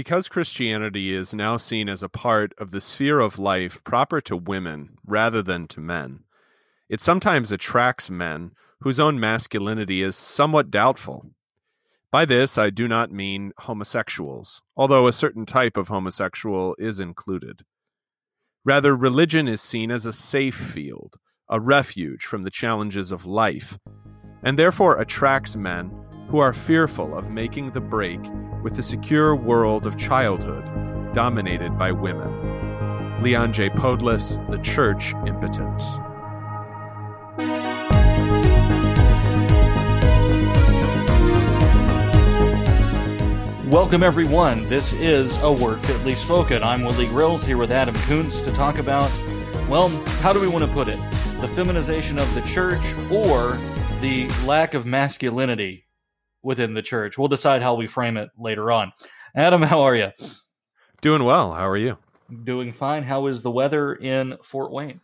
Because Christianity is now seen as a part of the sphere of life proper to women rather than to men, it sometimes attracts men whose own masculinity is somewhat doubtful. By this, I do not mean homosexuals, although a certain type of homosexual is included. Rather, religion is seen as a safe field, a refuge from the challenges of life, and therefore attracts men who are fearful of making the break with the secure world of childhood dominated by women. Leon J. Podles, The Church Impotent. Welcome, everyone. This is A Word Fitly Spoken. I'm Willie Grills here with Adam Koontz to talk about, well, how do we want to put it? The feminization of the church or the lack of masculinity within the church. We'll decide how we frame it later on. Adam, how are you? Doing well. How are you? Doing fine. How is the weather in Fort Wayne?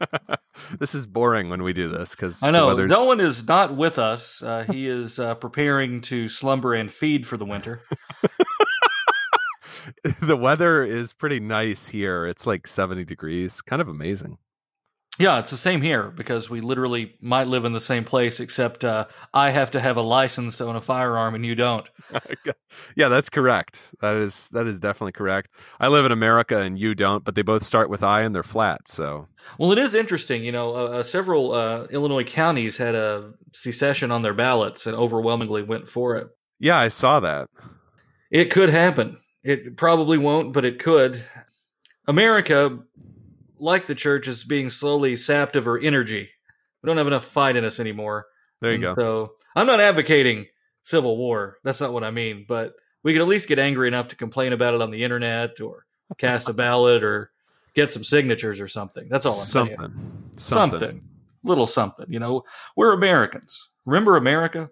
this is boring when we do this because I know no one is not with us. Uh, he is uh, preparing to slumber and feed for the winter. the weather is pretty nice here. It's like 70 degrees, kind of amazing. Yeah, it's the same here because we literally might live in the same place, except uh, I have to have a license to own a firearm and you don't. yeah, that's correct. That is that is definitely correct. I live in America and you don't, but they both start with I and they're flat. So, well, it is interesting. You know, uh, uh several uh, Illinois counties had a secession on their ballots and overwhelmingly went for it. Yeah, I saw that. It could happen. It probably won't, but it could. America like the church, is being slowly sapped of her energy. We don't have enough fight in us anymore. There you and go. So I'm not advocating civil war. That's not what I mean. But we could at least get angry enough to complain about it on the internet or cast a ballot or get some signatures or something. That's all I'm something. saying. Something. Something. Little something. You know, we're Americans. Remember America?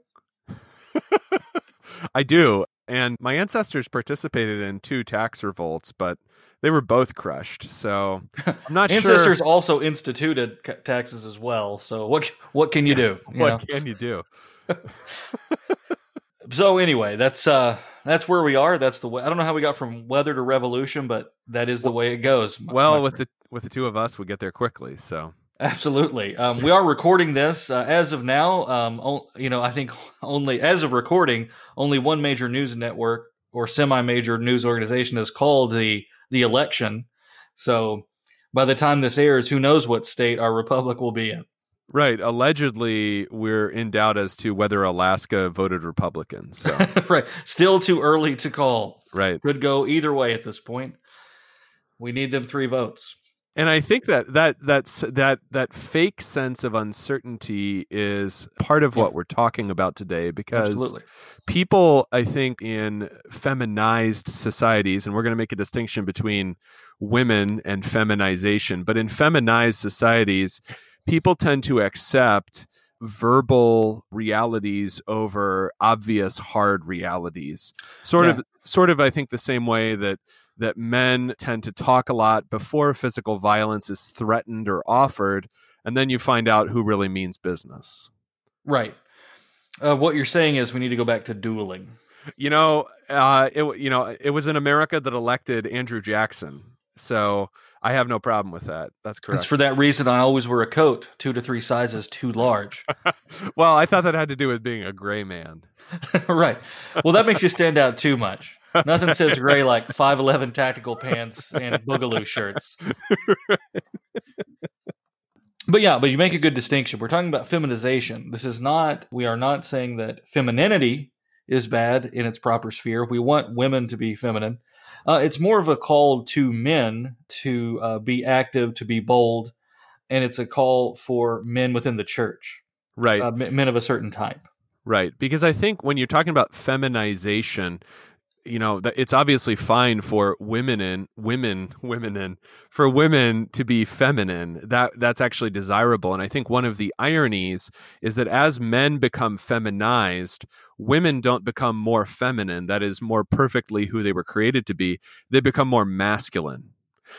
I do. And my ancestors participated in two tax revolts, but they were both crushed. So I'm not sure. Ancestors sure. also instituted taxes as well. So what what can you do? You what know? can you do? so anyway, that's uh that's where we are. That's the way. I don't know how we got from weather to revolution, but that is the way it goes. Well, with the with the two of us, we get there quickly. So Absolutely. Um, we are recording this uh, as of now. Um, you know, I think only as of recording, only one major news network or semi-major news organization is called the the election. So by the time this airs, who knows what state our republic will be in? Right. Allegedly, we're in doubt as to whether Alaska voted Republican. So right, still too early to call. Right, could go either way at this point. We need them three votes. And I think that that that's that that fake sense of uncertainty is part of what we're talking about today because Absolutely. people I think in feminized societies and we're going to make a distinction between women and feminization but in feminized societies people tend to accept verbal realities over obvious hard realities sort yeah. of sort of I think the same way that that men tend to talk a lot before physical violence is threatened or offered, and then you find out who really means business. Right. Uh, what you're saying is we need to go back to dueling. You know, uh, it you know it was in America that elected Andrew Jackson, so I have no problem with that. That's correct. It's for that reason I always wear a coat two to three sizes too large. well, I thought that had to do with being a gray man. right. Well, that makes you stand out too much. Nothing says gray like 5'11 tactical pants and boogaloo shirts. but yeah, but you make a good distinction. We're talking about feminization. This is not, we are not saying that femininity is bad in its proper sphere. We want women to be feminine. Uh, it's more of a call to men to uh, be active, to be bold, and it's a call for men within the church, right? Uh, men of a certain type, right? Because I think when you're talking about feminization, you know it's obviously fine for women and women women and for women to be feminine. That that's actually desirable. And i think one of the ironies is that as men become feminized women don't become more feminine. That is more perfectly who they were created to be. They become more masculine.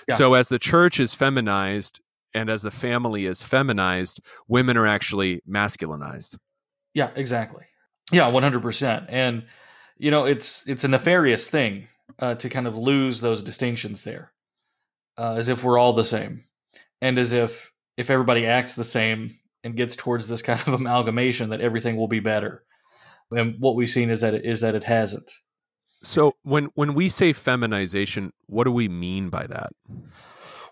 Yeah. so as the church is feminized and as the family is feminized women are actually masculinized. Yeah exactly. Yeah 100% and you know it's it's a nefarious thing uh, to kind of lose those distinctions there, uh, as if we're all the same, and as if if everybody acts the same and gets towards this kind of amalgamation, that everything will be better. And what we've seen is that it, is that it hasn't. So when when we say feminization, what do we mean by that?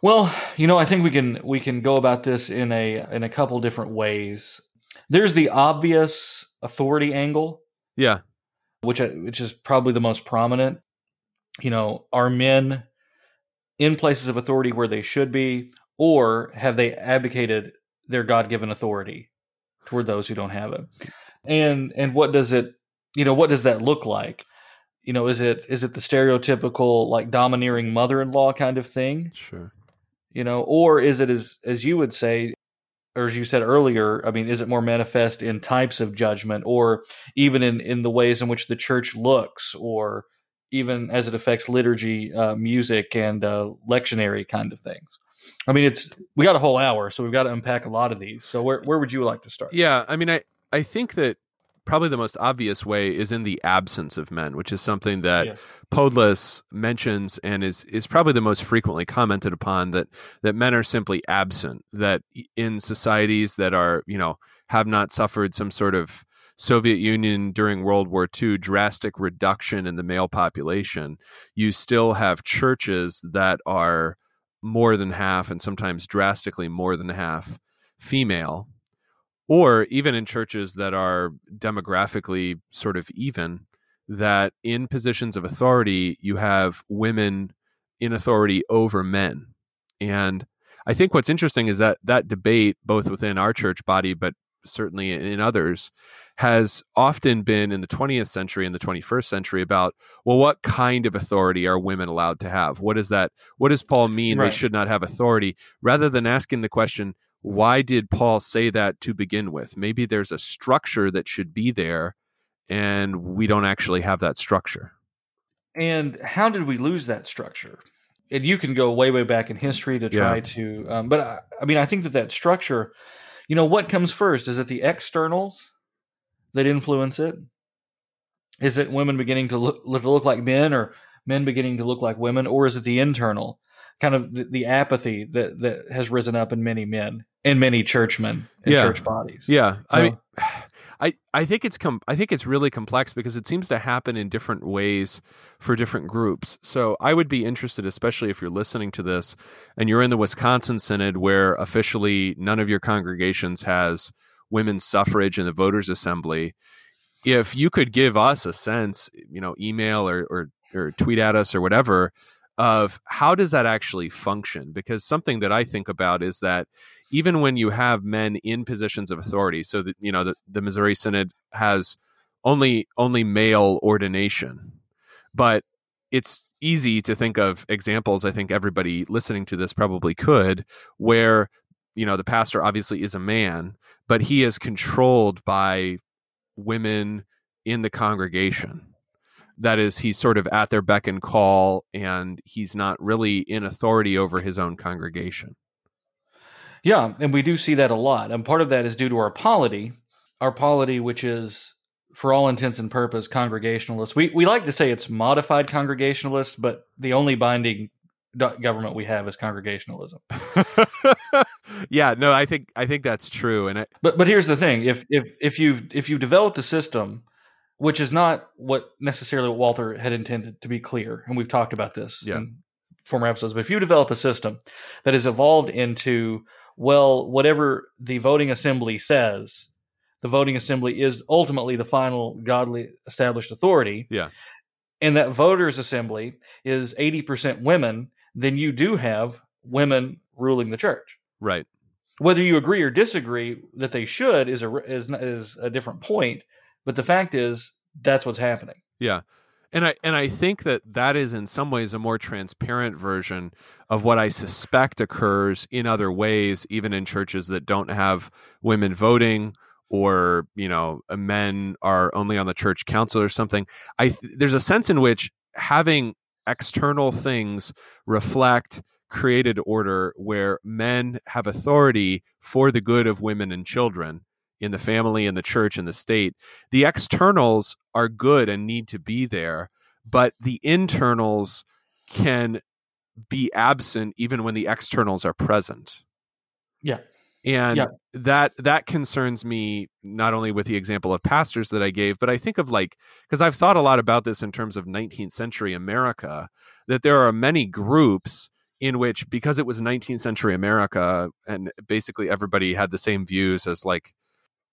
Well, you know, I think we can we can go about this in a in a couple different ways. There's the obvious authority angle. Yeah. Which uh, which is probably the most prominent. You know, are men in places of authority where they should be or have they abdicated their God-given authority toward those who don't have it? And and what does it you know, what does that look like? You know, is it is it the stereotypical like domineering mother-in-law kind of thing? Sure you know or is it as as you would say or as you said earlier i mean is it more manifest in types of judgment or even in in the ways in which the church looks or even as it affects liturgy uh, music and uh, lectionary kind of things? I mean it's we got a whole hour so we've got to unpack a lot of these. So where, where would you like to start? Yeah i mean i i think that probably the most obvious way is in the absence of men, which is something that yeah. Podles mentions and is is probably the most frequently commented upon that that men are simply absent. That in societies that are you know have not suffered some sort of Soviet Union during World War II drastic reduction in the male population, you still have churches that are more than half and sometimes drastically more than half female or even in churches that are demographically sort of even that in positions of authority you have women in authority over men. And i think what's interesting is that that debate both within our church body but certainly in others has often been in the 20th century and the 21st century about well what kind of authority are women allowed to have? What is that what does paul mean right. they should not have authority? Rather than asking the question why did Paul say that to begin with? Maybe there's a structure that should be there, and we don't actually have that structure. And how did we lose that structure? And you can go way, way back in history to try yeah. to, um, but I, I mean, I think that that structure, you know, what comes first? Is it the externals that influence it? Is it women beginning to look, look like men, or men beginning to look like women, or is it the internal? Kind of the, the, apathy that that has risen up in many men and many churchmen and yeah. church bodies. Yeah, I mean, I I think it's com- I think it's really complex because it seems to happen in different ways for different groups. So I would be interested, especially if you're listening to this and you're in the Wisconsin Synod, where officially none of your congregations has women's suffrage in the voters' assembly. If you could give us a sense, you know, email or, or or tweet at us or whatever of how does that actually function? Because something that i think about is that even when you have men in positions of authority so that you know the, the missouri synod has only only male ordination but it's easy to think of examples i think everybody listening to this probably could where you know the pastor obviously is a man but he is controlled by women in the congregation that is he's sort of at their beck and call and he's not really in authority over his own congregation. Yeah and we do see that a lot and part of that is due to our polity our polity which is for all intents and purpose congregationalist. We, we like to say it's modified congregationalist but the only binding government we have is congregationalism. Yeah no i think i think that's true and I, but but here's the thing if if if you've if you've developed a system which is not what necessarily what Walther had intended to be clear. And we've talked about this yeah. in former episodes. But if you develop a system that has evolved into, well, whatever the voting assembly says, the voting assembly is ultimately the final godly established authority. Yeah. And that voters' assembly is 80% women, then you do have women ruling the church. Right. Whether you agree or disagree that they should is a is, is a different point but the fact is, that's what's happening. Yeah. And I and I think that that is in some ways a more transparent version of what I suspect occurs in other ways, even in churches that don't have women voting or you know men are only on the church council or something. I there's a sense in which having external things reflect created order where men have authority for the good of women and children in the family and the church and the state the externals are good and need to be there but the internals can be absent even when the externals are present. Yeah. And Yeah. that that concerns me not only with the example of pastors that I gave, but I think of like because I've thought a lot about this in terms of 19th century America, that there are many groups in which because it was 19th century America and basically everybody had the same views as like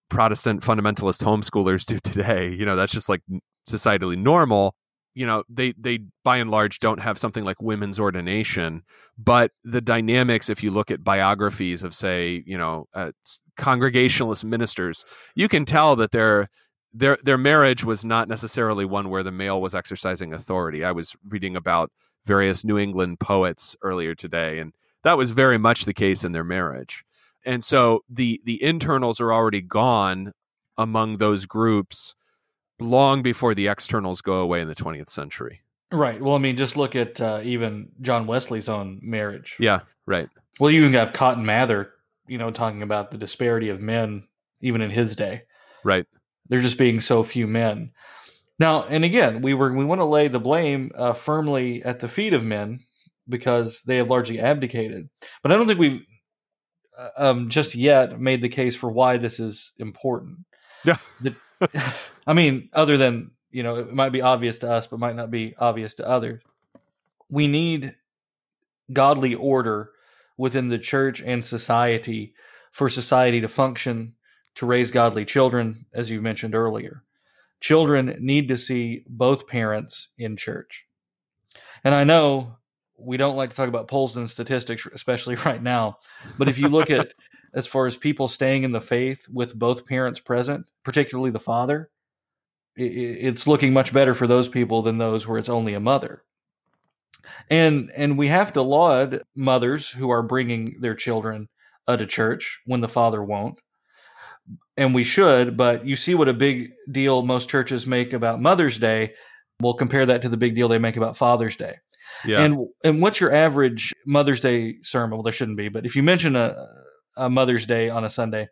Protestant fundamentalist homeschoolers do today, you know, that's just like societally normal. You know, they they by and large don't have something like women's ordination, but the dynamics if you look at biographies of say, you know, uh, congregationalist ministers, you can tell that their their their marriage was not necessarily one where the male was exercising authority. I was reading about various New England poets earlier today, and that was very much the case in their marriage. And so the the internals are already gone among those groups long before the externals go away in the 20th century. Right. Well, I mean, just look at uh, even John Wesley's own marriage. Yeah, right. Well, you even have Cotton Mather, you know, talking about the disparity of men even in his day. Right. There just being so few men. Now, and again, we were we want to lay the blame uh, firmly at the feet of men because they have largely abdicated. But I don't think we've um, just yet made the case for why this is important. Yeah. The- I mean, other than you know, it might be obvious to us, but might not be obvious to others. We need godly order within the church and society for society to function, to raise godly children, as you mentioned earlier. Children need to see both parents in church. And I know we don't like to talk about polls and statistics, especially right now, but if you look at as far as people staying in the faith with both parents present, particularly the father, it's looking much better for those people than those where it's only a mother. And and we have to laud mothers who are bringing their children uh, to church when the father won't. And we should, but you see what a big deal most churches make about Mother's Day. We'll compare that to the big deal they make about Father's Day. Yeah. And and what's your average Mother's Day sermon? Well, there shouldn't be, but if you mention a, a Mother's Day on a Sunday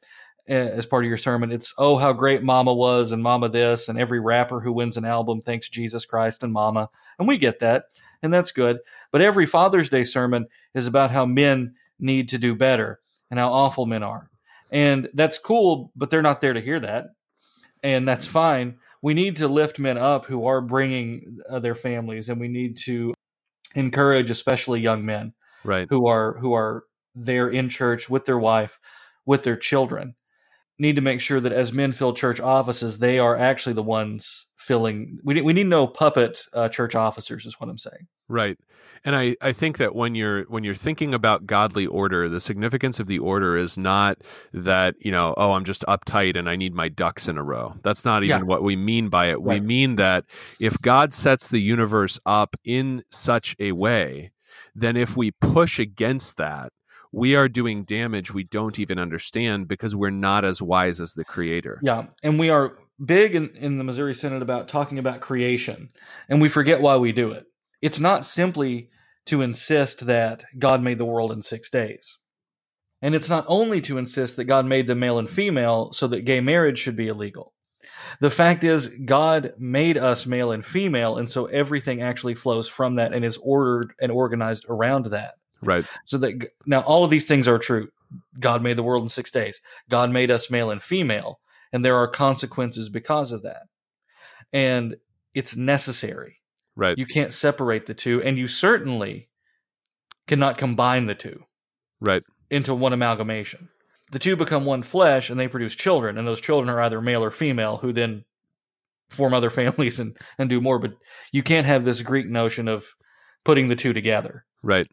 as part of your sermon, it's oh how great Mama was and Mama this, and every rapper who wins an album thanks Jesus Christ and Mama, and we get that, and that's good. But every Father's Day sermon is about how men need to do better and how awful men are, and that's cool. But they're not there to hear that, and that's fine. We need to lift men up who are bringing uh, their families, and we need to encourage especially young men right. who are who are there in church with their wife with their children need to make sure that as men fill church offices they are actually the ones filling we need, we need no puppet uh, church officers is what i'm saying Right. And I, I think that when you're when you're thinking about godly order, the significance of the order is not that, you know, oh, I'm just uptight and I need my ducks in a row. That's not even Yeah. what we mean by it. We mean that if God sets the universe up in such a way, then if we push against that, we are doing damage we don't even understand because we're not as wise as the creator. yeah and we are big in, in the missouri Synod about talking about creation and we forget why we do it it's not simply to insist that god made the world in six days and it's not only to insist that god made them male and female so that gay marriage should be illegal the fact is god made us male and female and so everything actually flows from that and is ordered and organized around that Right. so that now all of these things are true. God made the world in six days. God made us male and female, and there are consequences because of that. And it's necessary. Right. You can't separate the two, and you certainly cannot combine the two right. into one amalgamation. The two become one flesh, and they produce children, and those children are either male or female, who then form other families and, and do more. But you can't have this Greek notion of putting the two together. Right.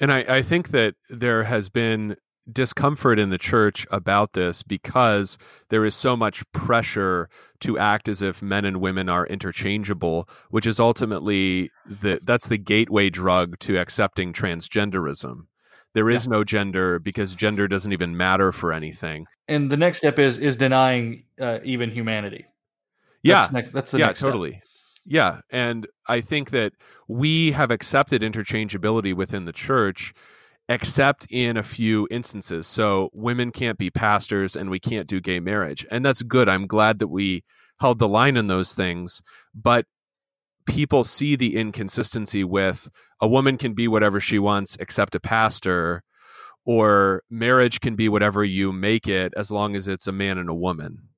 And I, I think that there has been discomfort in the church about this because there is so much pressure to act as if men and women are interchangeable, which is ultimately the that's the gateway drug to accepting transgenderism. There is no gender because gender doesn't even matter for anything. And the next step is is denying uh, even humanity. Yeah, That's, next, that's the yeah, next step. totally. Yeah, and I think that we have accepted interchangeability within the church, except in a few instances. So women can't be pastors, and we can't do gay marriage, and that's good. I'm glad that we held the line in those things, but people see the inconsistency with a woman can be whatever she wants except a pastor or marriage can be whatever you make it as long as it's a man and a woman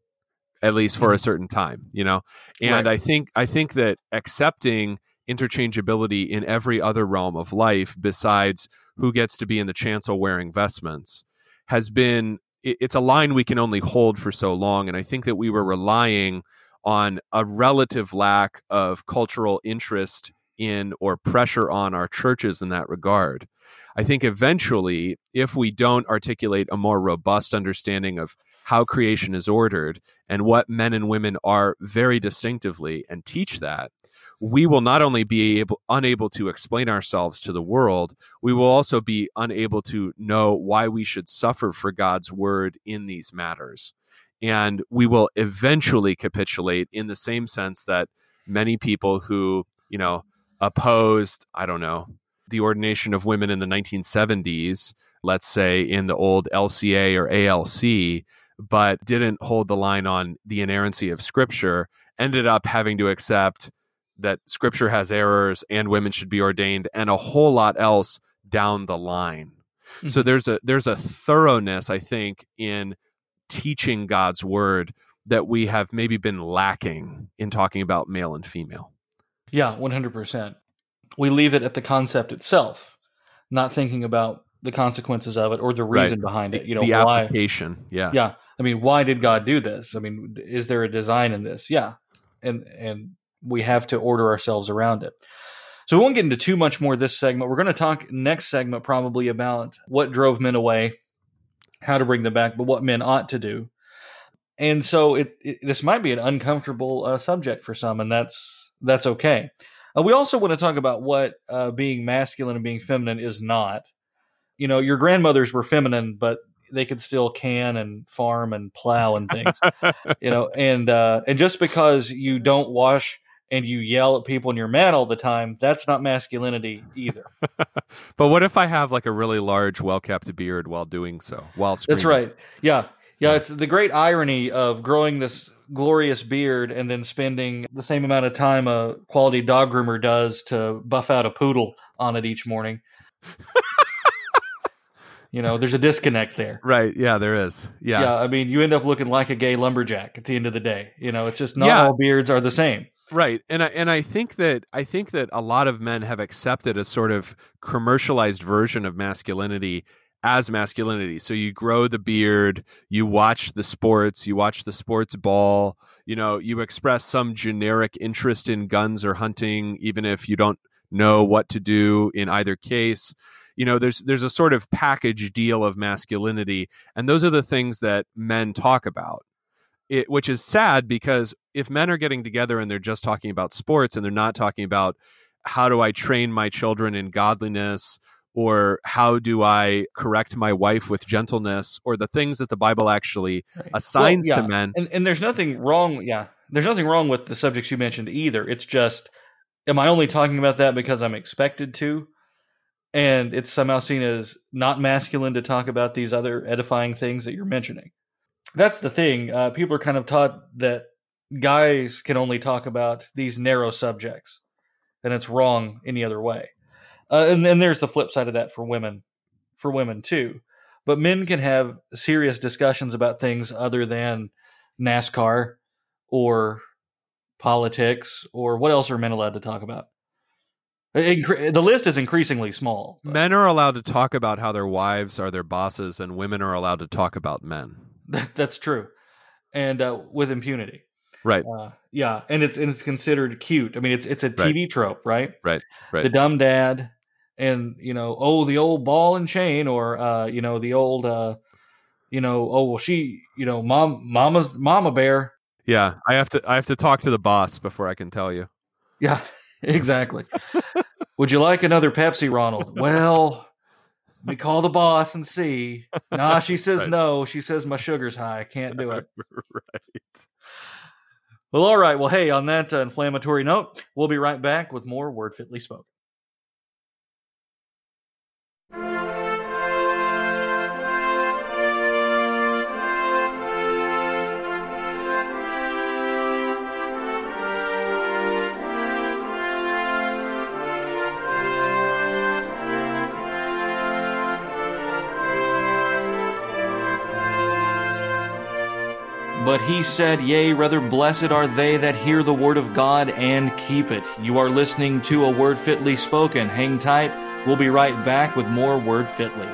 at least for a mm-hmm. certain time you know and Right. i think i think that accepting interchangeability in every other realm of life besides who gets to be in the chancel wearing vestments has been it's a line we can only hold for so long and i think that we were relying on a relative lack of cultural interest in or pressure on our churches in that regard. I think eventually if we don't articulate a more robust understanding of how creation is ordered and what men and women are very distinctively and teach that we will not only be able unable to explain ourselves to the world we will also be unable to know why we should suffer for God's word in these matters. And we will eventually capitulate in the same sense that many people who you know opposed i don't know the ordination of women in the 1970s let's say in the old LCA or ALC but didn't hold the line on the inerrancy of scripture ended up having to accept that scripture has errors and women should be ordained and a whole lot else down the line. So Mhm. there's a there's a thoroughness I think in teaching God's word that we have maybe been lacking in talking about male and female. Yeah, 100%. We leave it at the concept itself, not thinking about the consequences of it or the Right. reason behind it. You know, the why? application, yeah. Yeah. I mean, why did God do this? I mean, is there a design in this? Yeah. And and we have to order ourselves around it. So we won't get into too much more this segment. We're going to talk next segment probably about what drove men away, how to bring them back, but what men ought to do. And so it, it this might be an uncomfortable uh, subject for some, and that's that's okay. Uh, we also want to talk about what uh, being masculine and being feminine is not. You know, your grandmothers were feminine, but they could still can and farm and plow and things. you know, and uh, and just because you don't wash and you yell at people and you're mad all the time, that's not masculinity either. but what if I have like a really large, well kept beard while doing so? While screaming? That's right. Yeah. Yeah. It's the great irony of growing this glorious beard and then spending the same amount of time a quality dog groomer does to buff out a poodle on it each morning. you know, there's a disconnect there. Right. Yeah, there is. Yeah. Yeah. I mean, you end up looking like a gay lumberjack at the end of the day. You know, it's just not Yeah. all beards are the same. Right. And I and I think that I think that a lot of men have accepted a sort of commercialized version of masculinity as masculinity. So you grow the beard, you watch the sports, you watch the sports ball, you know, you express some generic interest in guns or hunting even if you don't know what to do in either case. You know, there's there's a sort of package deal of masculinity and those are the things that men talk about it, which is sad because if men are getting together and they're just talking about sports and they're not talking about how do I train my children in godliness or how do I correct my wife with gentleness or the things that the Bible actually Right. assigns Well, to men. And and there's nothing wrong. Yeah, there's nothing wrong with the subjects you mentioned either. It's just, am I only talking about that because I'm expected to? And it's somehow seen as not masculine to talk about these other edifying things that you're mentioning. That's the thing. Uh, people are kind of taught that guys can only talk about these narrow subjects, and it's wrong any other way. Uh, and then there's the flip side of that for women, for women too. But men can have serious discussions about things other than NASCAR or politics or what else are men allowed to talk about? Incre- the list is increasingly small. but Men are allowed to talk about how their wives are their bosses and women are allowed to talk about men. that, that's true, and uh, with impunity. Right. Uh, yeah, and it's and it's considered cute. I mean, it's it's a TV trope, right? Right, right. The dumb dad, and you know, oh, the old ball and chain, or uh, you know, the old, uh, you know, oh, well, she, you know, mom, mama's mama bear. Yeah, I have to I have to talk to the boss before I can tell you. Yeah, exactly. Would you like another Pepsi, Ronald? Well, let me call the boss and see. Nah, she says Right. no. She says my sugar's high. I can't do it. right. Well, all right. Well, hey, on that uh, inflammatory note, we'll be right back with more Word Fitly Spoken. But he said, Yea, rather blessed are they that hear the word of God and keep it. You are listening to a word fitly spoken. Hang tight. We'll be right back with more word fitly.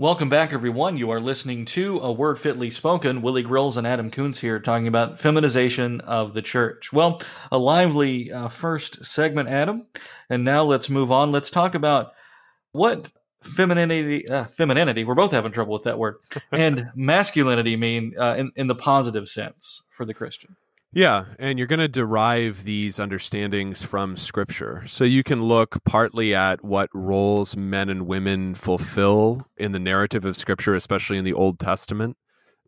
Welcome back, everyone. You are listening to A Word Fitly Spoken. Willie Grills and Adam Koontz here talking about feminization of the church. Well, a lively uh, first segment, Adam. And now let's move on. Let's talk about what femininity, uh, femininity, we're both having trouble with that word, and masculinity mean uh, in, in the positive sense for the Christian. Yeah, and you're going to derive these understandings from Scripture. So you can look partly at what roles men and women fulfill in the narrative of Scripture, especially in the Old Testament.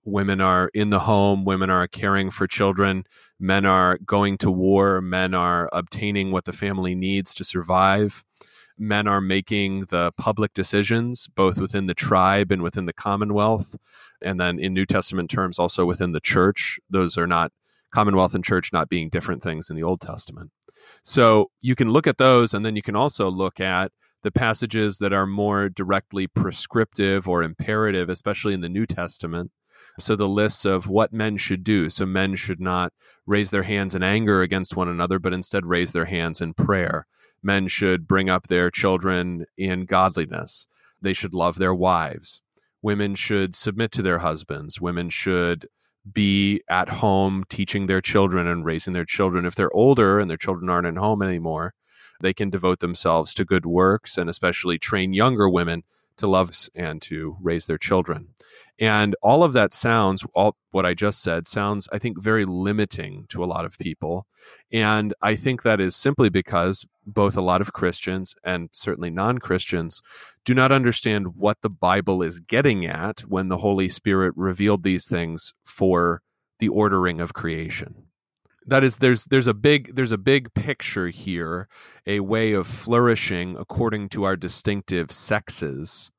Women are in the home, women are caring for children, men are going to war, men are obtaining what the family needs to survive. Men are making the public decisions, both within the tribe and within the commonwealth. And then in New Testament terms, also within the church. Those are not Commonwealth and church not being different things in the Old Testament. So you can look at those, and then you can also look at the passages that are more directly prescriptive or imperative, especially in the New Testament. So the lists of what men should do. So men should not raise their hands in anger against one another, but instead raise their hands in prayer. Men should bring up their children in godliness. They should love their wives. Women should submit to their husbands. Women should be at home teaching their children and raising their children. If they're older and their children aren't at home anymore, they can devote themselves to good works and especially train younger women to love and to raise their children. And all of that sounds, all what I just said, sounds, I think, very limiting to a lot of people. And I think that is simply because both a lot of Christians and certainly non Christians do not understand what the Bible is getting at when the Holy Spirit revealed these things for the ordering of creation that is there's there's a big there's a big picture here a way of flourishing according to our distinctive sexes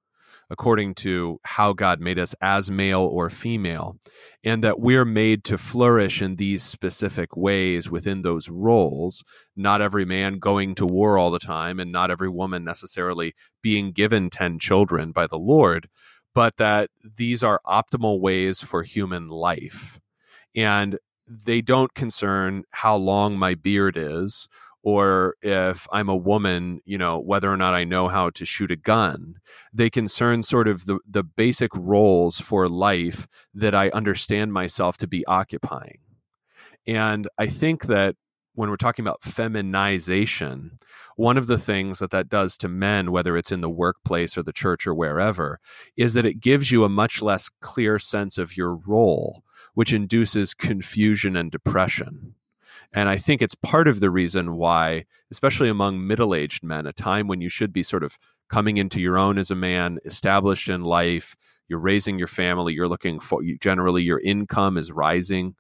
according to how God made us as male or female, and that we're made to flourish in these specific ways within those roles. Not every man going to war all the time, and not every woman necessarily being given 10 children by the Lord, but that these are optimal ways for human life. And they don't concern how long my beard is or if I'm a woman, you know, whether or not I know how to shoot a gun. They concern sort of the, the basic roles for life that I understand myself to be occupying. And I think that when we're talking about feminization, one of the things that that does to men, whether it's in the workplace or the church or wherever, is that it gives you a much less clear sense of your role, which induces confusion and depression. And I think it's part of the reason why, especially among middle aged men, a time when you should be sort of coming into your own as a man, established in life, you're raising your family, you're looking for generally your income is rising.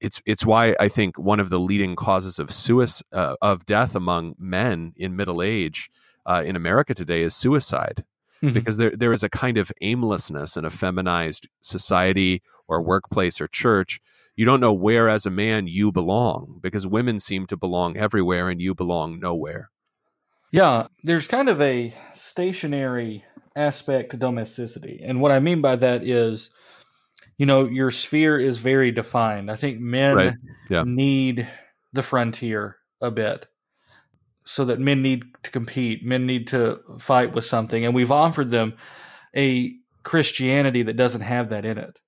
It's it's why I think one of the leading causes of suicide uh, of death among men in middle age uh, in America today is suicide. Mm-hmm. Because there, there is a kind of aimlessness in a feminized society or workplace or church you don't know where as a man you belong because women seem to belong everywhere and you belong nowhere. Yeah, there's kind of a stationary aspect to domesticity. And what I mean by that is, you know, your sphere is very defined. I think men right. yeah. need the frontier a bit so that men need to compete, men need to fight with something. And we've offered them a Christianity that doesn't have that in it.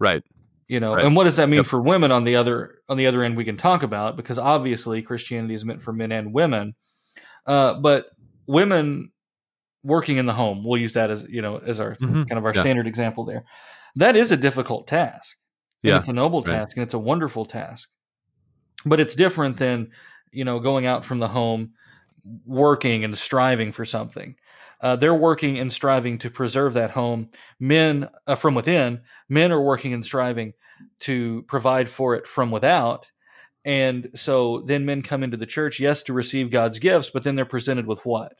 Right you know right. and what does that mean yep. for women on the other on the other end we can talk about because obviously christianity is meant for men and women uh, but women working in the home we'll use that as you know as our mm-hmm. kind of our yeah. standard example there that is a difficult task yeah it's a noble right. task and it's a wonderful task but it's different than you know going out from the home working and striving for something. Uh, they're working and striving to preserve that home. Men uh, from within, men are working and striving to provide for it from without. And so then men come into the church, yes, to receive God's gifts, but then they're presented with what?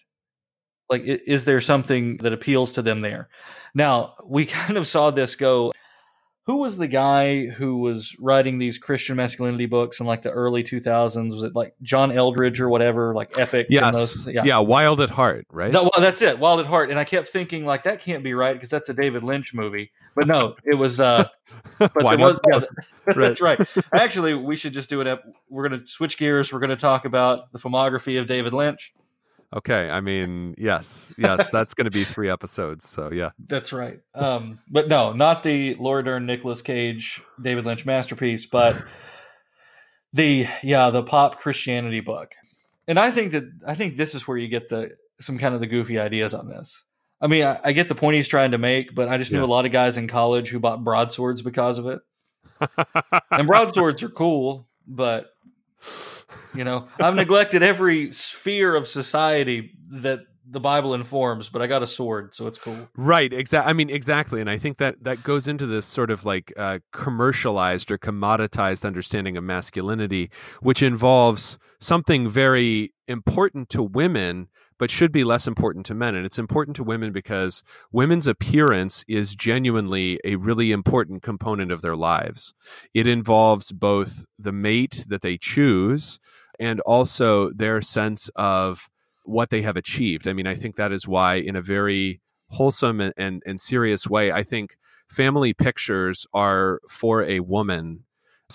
Like, is there something that appeals to them there? Now, we kind of saw this go who was the guy who was writing these Christian masculinity books in like the early 2000s? Was it like John Eldredge or whatever, like Epic? Yes. Those, yeah. yeah, Wild at Heart, right? No, well, that's it, Wild at Heart. And I kept thinking, like, that can't be right because that's a David Lynch movie. But no, it was. uh but Why was, yeah, That's right. Actually, we should just do it. We're going to switch gears. We're going to talk about the filmography of David Lynch. Okay, I mean, yes, yes, that's going to be three episodes. So yeah, that's right. Um, but no, not the Laura Dern, Nicolas Cage, David Lynch masterpiece, but the yeah, the pop Christianity book. And I think that I think this is where you get the some kind of the goofy ideas on this. I mean, I, I get the point he's trying to make, but I just knew yeah. a lot of guys in college who bought broadswords because of it. and broadswords are cool, but you know, I've neglected every sphere of society that the Bible informs, but I got a sword, so it's cool. Right. Exactly. I mean, exactly. And I think that that goes into this sort of like uh, commercialized or commoditized understanding of masculinity, which involves something very important to women, but should be less important to men. And it's important to women because women's appearance is genuinely a really important component of their lives. It involves both the mate that they choose and also their sense of what they have achieved. I mean, I think that is why, in a very wholesome and, and, and serious way, I think family pictures are for a woman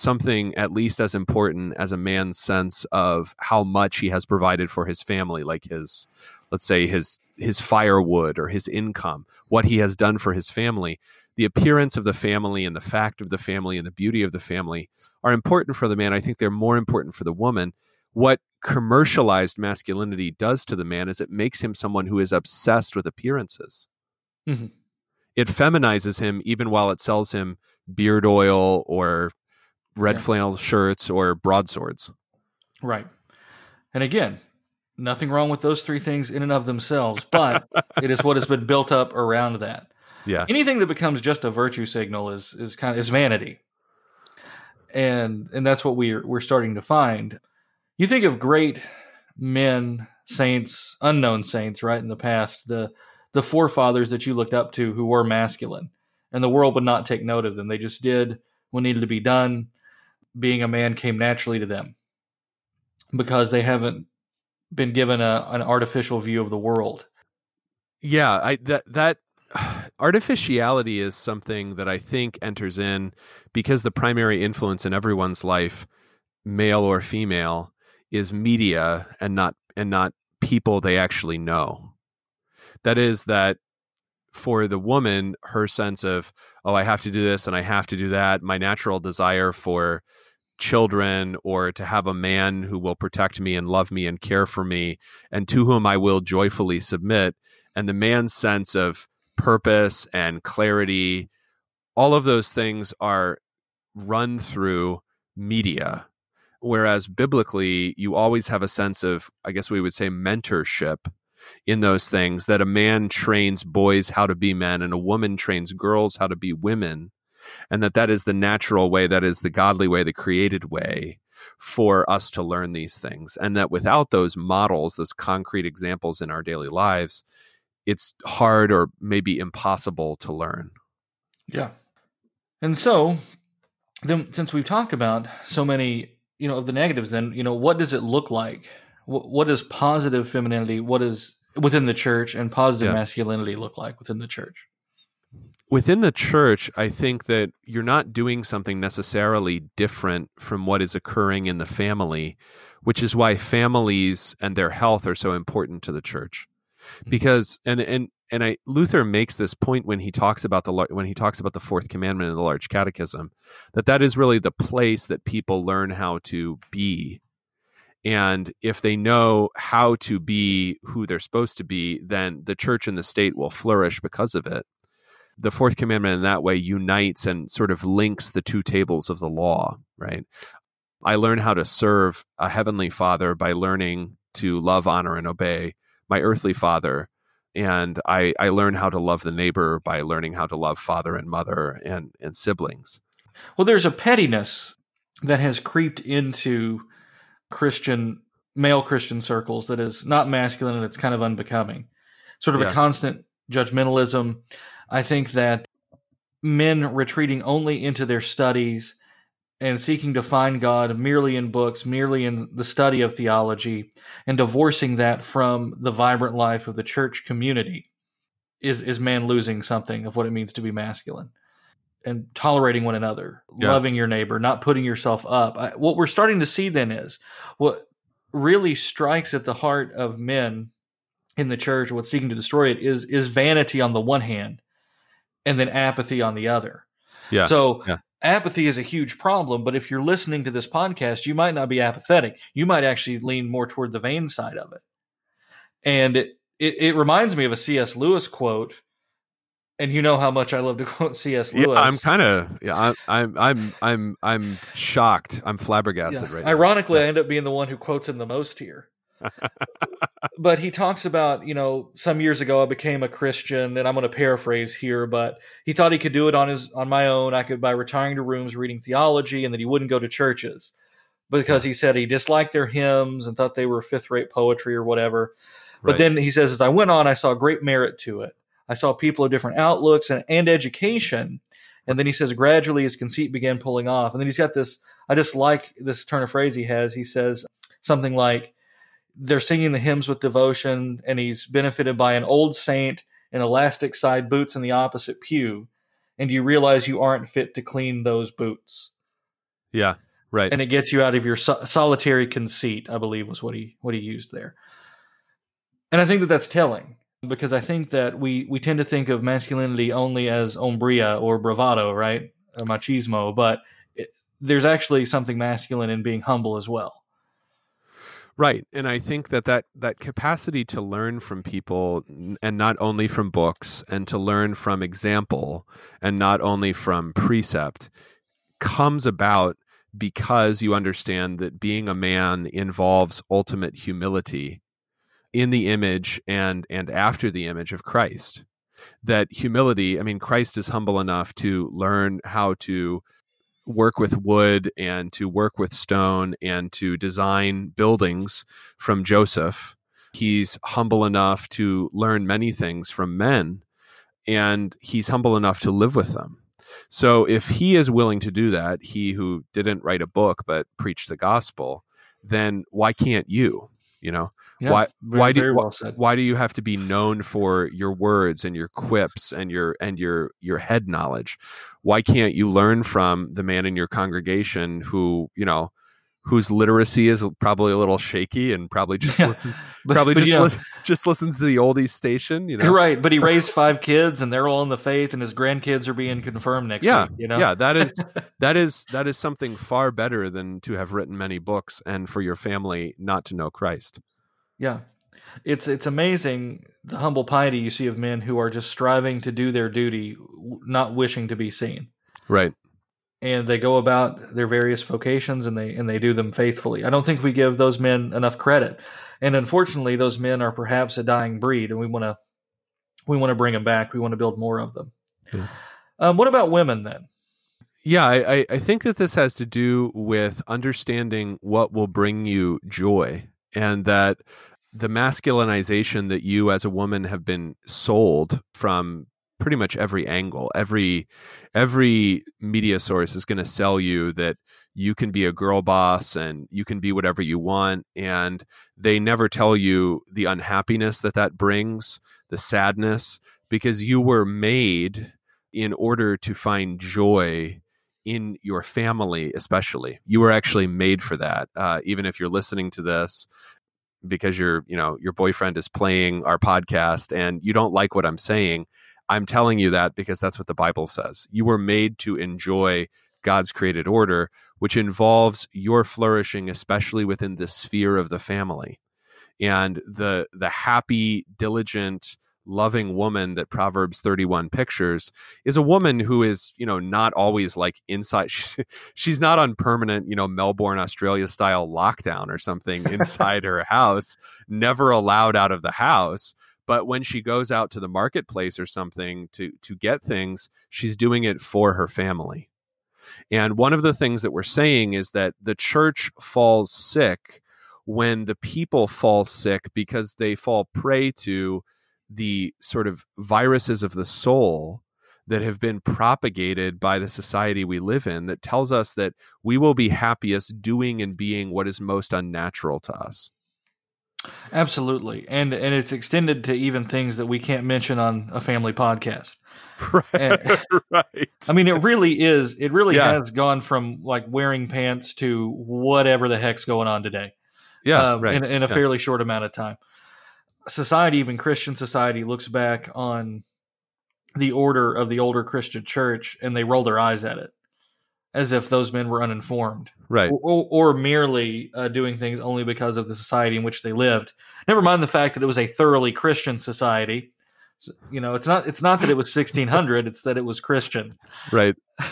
something at least as important as a man's sense of how much he has provided for his family like his let's say his his firewood or his income what he has done for his family the appearance of the family and the fact of the family and the beauty of the family are important for the man i think they're more important for the woman what commercialized masculinity does to the man is it makes him someone who is obsessed with appearances. Mm-hmm. It feminizes him even while it sells him beard oil or red yeah. flannel shirts or broadswords. Right. And again, nothing wrong with those three things in and of themselves, but it is what has been built up around that. Yeah. Anything that becomes just a virtue signal is is kind of is vanity. And and that's what we're we're starting to find you think of great men, saints, unknown saints, right in the past, the the forefathers that you looked up to who were masculine, and the world would not take note of them. They just did what needed to be done. Being a man came naturally to them because they haven't been given a, an artificial view of the world. Yeah, I that that artificiality is something that I think enters in because the primary influence in everyone's life, male or female, is media and not and not people they actually know. That is that for the woman, her sense of, oh, I have to do this and I have to do that, my natural desire for children or to have a man who will protect me and love me and care for me and to whom I will joyfully submit. And the man's sense of purpose and clarity, all of those things are run through media Whereas biblically, you always have a sense of, I guess we would say, mentorship in those things that a man trains boys how to be men and a woman trains girls how to be women and that that is the natural way that is the godly way the created way for us to learn these things. And that without those models those concrete examples in our daily lives it's hard or maybe impossible to learn. Yeah. And so then since we've talked about so many you know of the negatives then you know what does it look like? What, what does positive femininity what is within the church and positive yeah. masculinity look like within the church within the church i think that you're not doing something necessarily different from what is occurring in the family which is why families and their health are so important to the church. Mm-hmm. because and and and I Luther makes this point when he talks about the when he talks about the fourth commandment in the large catechism that that is really the place that people learn how to be. And if they know how to be who they're supposed to be then the church and the state will flourish because of it the fourth commandment in that way unites and sort of links the two tables of the law right i learn how to serve a heavenly father by learning to love, honor, and obey my earthly father. And I, I learn how to love the neighbor by learning how to love father and mother and, and siblings. Well, there's a pettiness that has creeped into Christian, male Christian circles that is not masculine and it's kind of unbecoming. Sort of Yeah. a constant judgmentalism. I think that men retreating only into their studies and seeking to find God merely in books, merely in the study of theology, and divorcing that from the vibrant life of the church community is is man losing something of what it means to be masculine and tolerating one another, Yeah. loving your neighbor, not putting yourself up. I, what we're starting to see then is what really strikes at the heart of men in the church, what's seeking to destroy it is is vanity on the one hand, and then apathy on the other. Yeah. So Yeah. apathy is a huge problem, but if you're listening to this podcast, you might not be apathetic. You might actually lean more toward the vain side of it. And it, it, it reminds me of a C.S. Lewis quote. And you know how much I love to quote C.S. Lewis. Yeah, I'm kind of yeah, I'm I'm I'm I'm shocked. I'm flabbergasted Yeah. right now. Ironically, I end up being the one who quotes him the most here. But he talks about, you know, some years ago I became a Christian, and I'm going to paraphrase here, but he thought he could do it on his on my own. I could by retiring to rooms, reading theology, and that he wouldn't go to churches because he said he disliked their hymns and thought they were fifth rate poetry or whatever. But Right. then he says, as I went on, I saw great merit to it. I saw people of different outlooks and, and education. And then he says, gradually his conceit began pulling off. And then he's got this, I just like this turn of phrase he has. He says something like, they're singing the hymns with devotion, and he's benefited by an old saint in elastic side boots in the opposite pew. And you realize you aren't fit to clean those boots. yeah, right. And it gets you out of your so- solitary conceit, I believe was what he, what he used there. And I think that that's telling because I think that we, we tend to think of masculinity only as ombria or bravado, right? Or machismo, but it, there's actually something masculine in being humble as well. Right, and I think that that that capacity to learn from people, and not only from books, and to learn from example, and not only from precept, comes about because you understand that being a man involves ultimate humility in the image and and after the image of Christ. That humility, I mean, Christ is humble enough to learn how to work with wood and to work with stone and to design buildings from Joseph. He's humble enough to learn many things from men and he's humble enough to live with them. So if he is willing to do that, he who didn't write a book but preached the gospel, then why can't you? You know, Yeah, why very, why do very well said. why do you have to be known for your words and your quips and your and your your head knowledge why can't you learn from the man in your congregation who you know whose literacy is probably a little shaky and probably just Yeah. listens, probably but, just, you know, lis- just listens to the oldies station you know right. But he raised five kids, and they're all in the faith, and his grandkids are being confirmed next yeah week. You know, yeah that is that is that is something far better than to have written many books and for your family not to know christ Yeah. It's it's amazing the humble piety you see of men who are just striving to do their duty, not wishing to be seen. right And they go about their various vocations and they and they do them faithfully. I don't think we give those men enough credit. And unfortunately, those men are perhaps a dying breed and we want to we want to bring them back. We want to build more of them. Yeah. Um, what about women then? Yeah, I, I- I think that this has to do with understanding what will bring you joy and that the masculinization that you as a woman have been sold from pretty much every angle. Every every media source is going to sell you that you can be a girl boss and you can be whatever you want and they never tell you the unhappiness that that brings the sadness because you were made in order to find joy in your family especially. You were actually made for that uh, even if you're listening to this because your you know your boyfriend is playing our podcast and you don't like what i'm saying i'm telling you that because that's what the bible says. You were made to enjoy god's created order which involves your flourishing especially within the sphere of the family. And the the happy diligent loving woman that Proverbs 31 pictures is a woman who is, you know, not always like inside. She's, not on permanent, you know, Melbourne, Australia style lockdown or something inside her house, never allowed out of the house. But when she goes out to the marketplace or something to, to get things, she's doing it for her family. And one of the things that we're saying is that the church falls sick when the people fall sick because they fall prey to the sort of viruses of the soul that have been propagated by the society we live in that tells us that we will be happiest doing and being what is most unnatural to us. Absolutely. And and it's extended to even things that we can't mention on a family podcast. Right. And, right. I mean it really is it really yeah. has gone from like wearing pants to whatever the heck's going on today. Yeah. Um, right. in, in a yeah. fairly short amount of time society, even Christian society, looks back on the order of the older Christian church and they roll their eyes at it as if those men were uninformed. Right. Or, or merely uh, doing things only because of the society in which they lived. Never mind the fact that it was a thoroughly Christian society. So, you know, it's not it's not that it was 1600, it's that it was Christian. Right.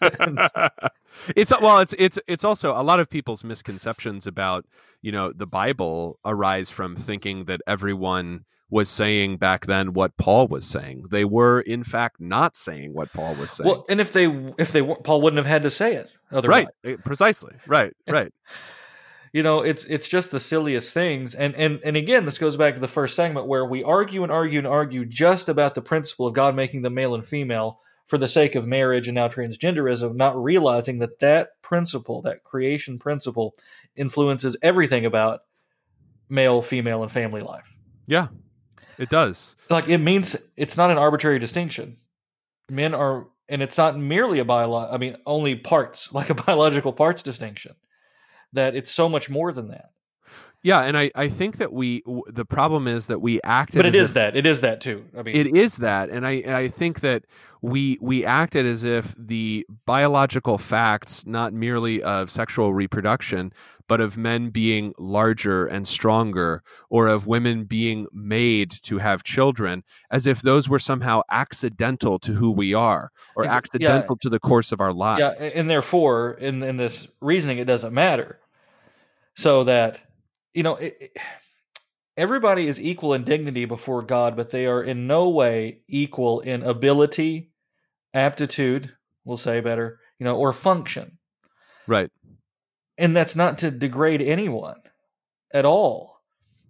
it's well it's it's it's also a lot of people's misconceptions about you know the bible arise from thinking that everyone was saying back then what paul was saying. They were in fact not saying what paul was saying. Well and if they if they paul wouldn't have had to say it otherwise. right eh, precisely. Right right. You know it's it's just the silliest things. And and and again this goes back to the first segment where we argue and argue and argue just about the principle of god making them male and female for the sake of marriage and now transgenderism, not realizing that that principle, that creation principle, influences everything about male, female, and family life. Yeah, it does. Like it means it's not an arbitrary distinction. Men are, and it's not merely a bio. I mean, only parts, like a biological parts distinction. That it's so much more than that. Yeah, and I, I think that we the problem is that we acted, but it is if, that it is that too. I mean, it is that, and I and I think that we we acted as if the biological facts, not merely of sexual reproduction, but of men being larger and stronger, or of women being made to have children, as if those were somehow accidental to who we are, or it's, accidental yeah, to the course of our lives. Yeah, and therefore, in in this reasoning, it doesn't matter. So that you know, it, it, everybody is equal in dignity before God, but they are in no way equal in ability, aptitude, we'll say better, you know, or function. Right. And that's not to degrade anyone at all.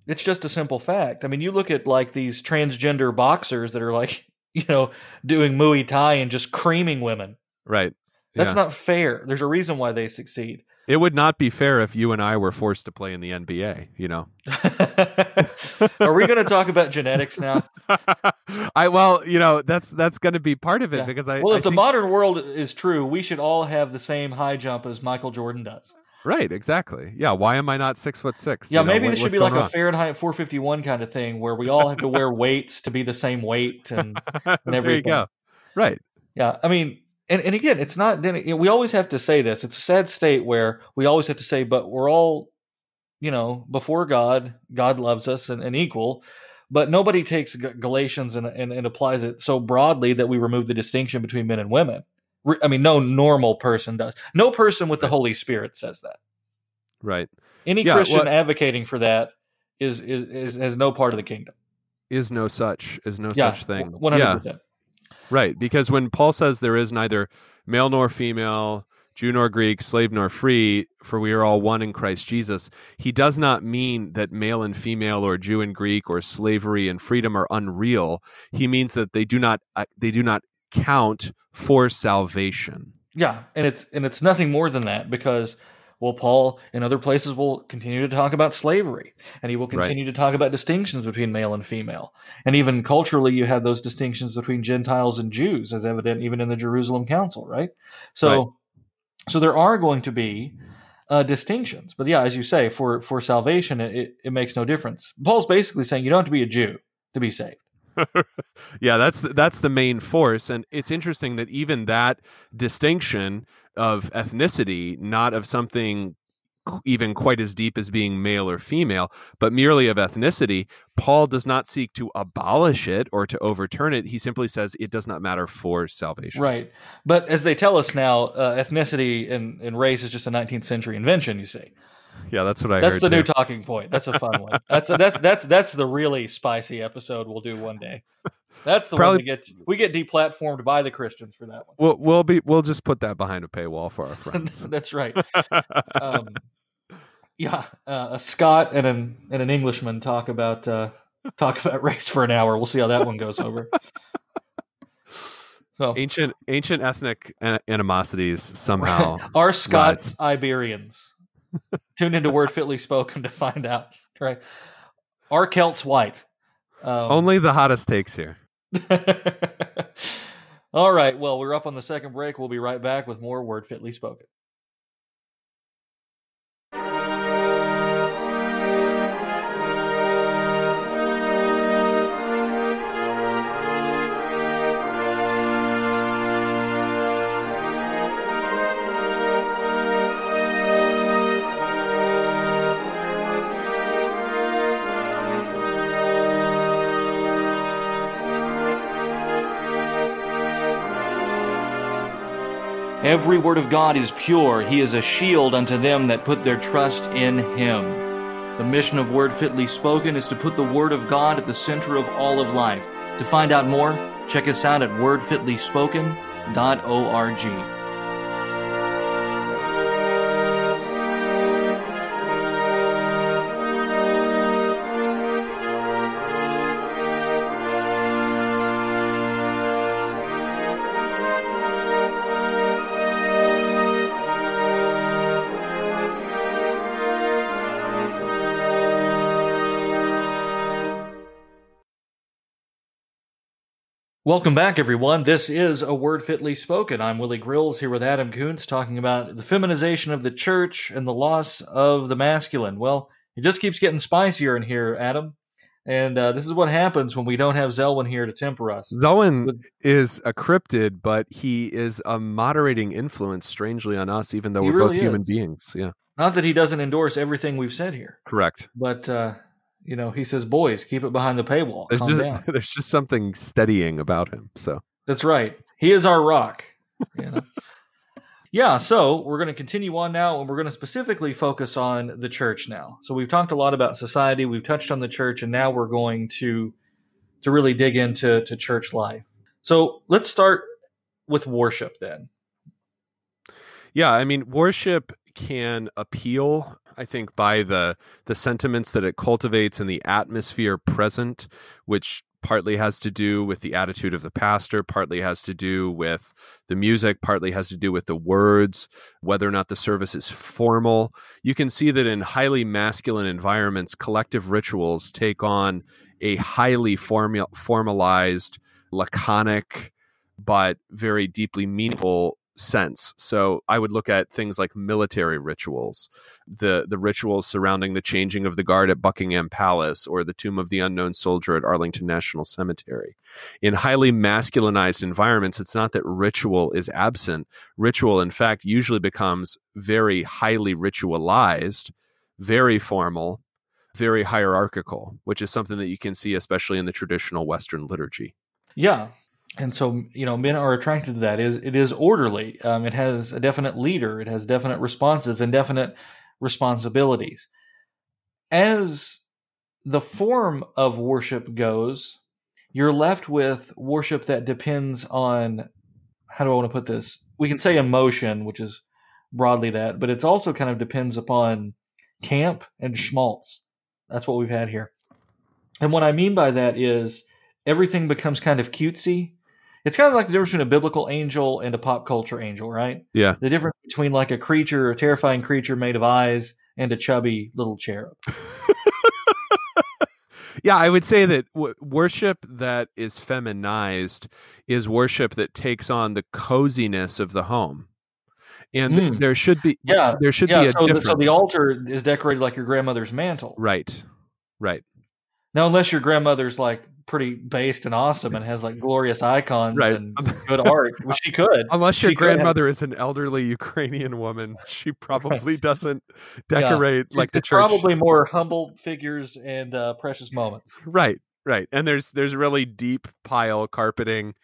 It's just a simple fact. I mean, you look at like these transgender boxers that are like, you know, doing Muay Thai and just creaming women. Right. That's yeah. not fair. There's a reason why they succeed. It would not be fair if you and I were forced to play in the NBA, you know. Are we going to talk about genetics now? I well, you know, that's that's going to be part of it yeah. because I Well, if I the think... modern world is true, we should all have the same high jump as Michael Jordan does. Right, exactly. Yeah, why am I not six foot six? Yeah, maybe know, this should be like a Fahrenheit 451 kind of thing where we all have to wear weights to be the same weight and, and everything. there you go. Right. Yeah, I mean, and and again, it's not. We always have to say this. It's a sad state where we always have to say, but we're all, you know, before God. God loves us and, and equal. But nobody takes Galatians and, and, and applies it so broadly that we remove the distinction between men and women. I mean, no normal person does. No person with the Holy Spirit says that. Right. Any yeah, Christian well, advocating for that is, is is has no part of the kingdom. Is no such is no yeah, such thing. One hundred percent. Right, because when Paul says there is neither male nor female, Jew nor Greek, slave nor free, for we are all one in Christ Jesus, he does not mean that male and female or Jew and Greek or slavery and freedom are unreal. He means that they do not uh, they do not count for salvation. Yeah, and it's and it's nothing more than that because well, Paul in other places will continue to talk about slavery, and he will continue right. to talk about distinctions between male and female. And even culturally, you have those distinctions between Gentiles and Jews, as evident even in the Jerusalem Council, right? So, right. so there are going to be uh, distinctions. But yeah, as you say, for for salvation, it, it makes no difference. Paul's basically saying you don't have to be a Jew to be saved. yeah, that's the, that's the main force, and it's interesting that even that distinction of ethnicity, not of something even quite as deep as being male or female, but merely of ethnicity, Paul does not seek to abolish it or to overturn it. He simply says it does not matter for salvation. Right. But as they tell us now, uh, ethnicity and, and race is just a 19th century invention, you see. Yeah, that's what I that's heard. That's the too. new talking point. That's a fun one. That's a, that's that's that's the really spicy episode we'll do one day. That's the Probably- one that gets we get deplatformed by the Christians for that one. We'll we'll be we'll just put that behind a paywall for our friends. that's right. Um, yeah, uh, a Scot and an and an Englishman talk about uh, talk about race for an hour. We'll see how that one goes over. So ancient ancient ethnic animosities somehow. are Scots Iberians? Tune into Word Fitly Spoken to find out. Right? Are Celts white? Um, Only the hottest takes here. All right. Well, we're up on the second break. We'll be right back with more Word Fitly Spoken. Every word of God is pure. He is a shield unto them that put their trust in Him. The mission of Word Fitly Spoken is to put the Word of God at the center of all of life. To find out more, check us out at wordfitlyspoken.org. Welcome back, everyone. This is A Word Fitly Spoken. I'm Willie Grills here with Adam Koontz talking about the feminization of the church and the loss of the masculine. Well, it just keeps getting spicier in here, Adam. And uh, this is what happens when we don't have Zelwyn here to temper us. Zelwyn is a cryptid, but he is a moderating influence, strangely, on us, even though we're both really human beings. Yeah, Not that he doesn't endorse everything we've said here, correct. but, uh, you know, he says, boys, keep it behind the paywall. There's just, down. there's just something steadying about him. So That's right. He is our rock. You know? yeah, so we're going to continue on now, and we're going to specifically focus on the church now. So we've talked a lot about society, we've touched on the church, and now we're going to to really dig into to church life. So let's start with worship then. yeah, I mean, worship can appeal. I think by the the sentiments that it cultivates and the atmosphere present, which partly has to do with the attitude of the pastor, partly has to do with the music, partly has to do with the words, whether or not the service is formal. You can see that in highly masculine environments, collective rituals take on a highly formu- formalized, laconic, but very deeply meaningful sense. So I would look at things like military rituals, the the rituals surrounding the changing of the guard at Buckingham Palace or the tomb of the unknown soldier at Arlington National Cemetery. In highly masculinized environments, it's not that ritual is absent. Ritual, in fact, usually becomes very highly ritualized, very formal, very hierarchical, which is something that you can see especially in the traditional Western liturgy. Yeah. And so, you know, men are attracted to that. Is it is orderly. Um, it has a definite leader. It has definite responses and definite responsibilities. As the form of worship goes, you're left with worship that depends on how do I want to put this? We can say emotion, which is broadly that, but it's also kind of depends upon camp and schmaltz. That's what we've had here. And what I mean by that is everything becomes kind of cutesy. It's kind of like the difference between a biblical angel and a pop culture angel, right? Yeah. The difference between like a creature, a terrifying creature made of eyes, and a chubby little cherub. Yeah, I would say that w- worship that is feminized is worship that takes on the coziness of the home, and th- Mm. there should be Yeah, there should yeah, be a so difference. so the altar is decorated like your grandmother's mantle. right, right. Now, unless your grandmother's like pretty based and awesome and has like glorious icons Right. and good art, which she could. Unless your She could have- grandmother is an elderly Ukrainian woman, she probably doesn't decorate She's- like the church. Probably more humble figures and uh, precious moments. Right, right. And there's there's really deep pile carpeting.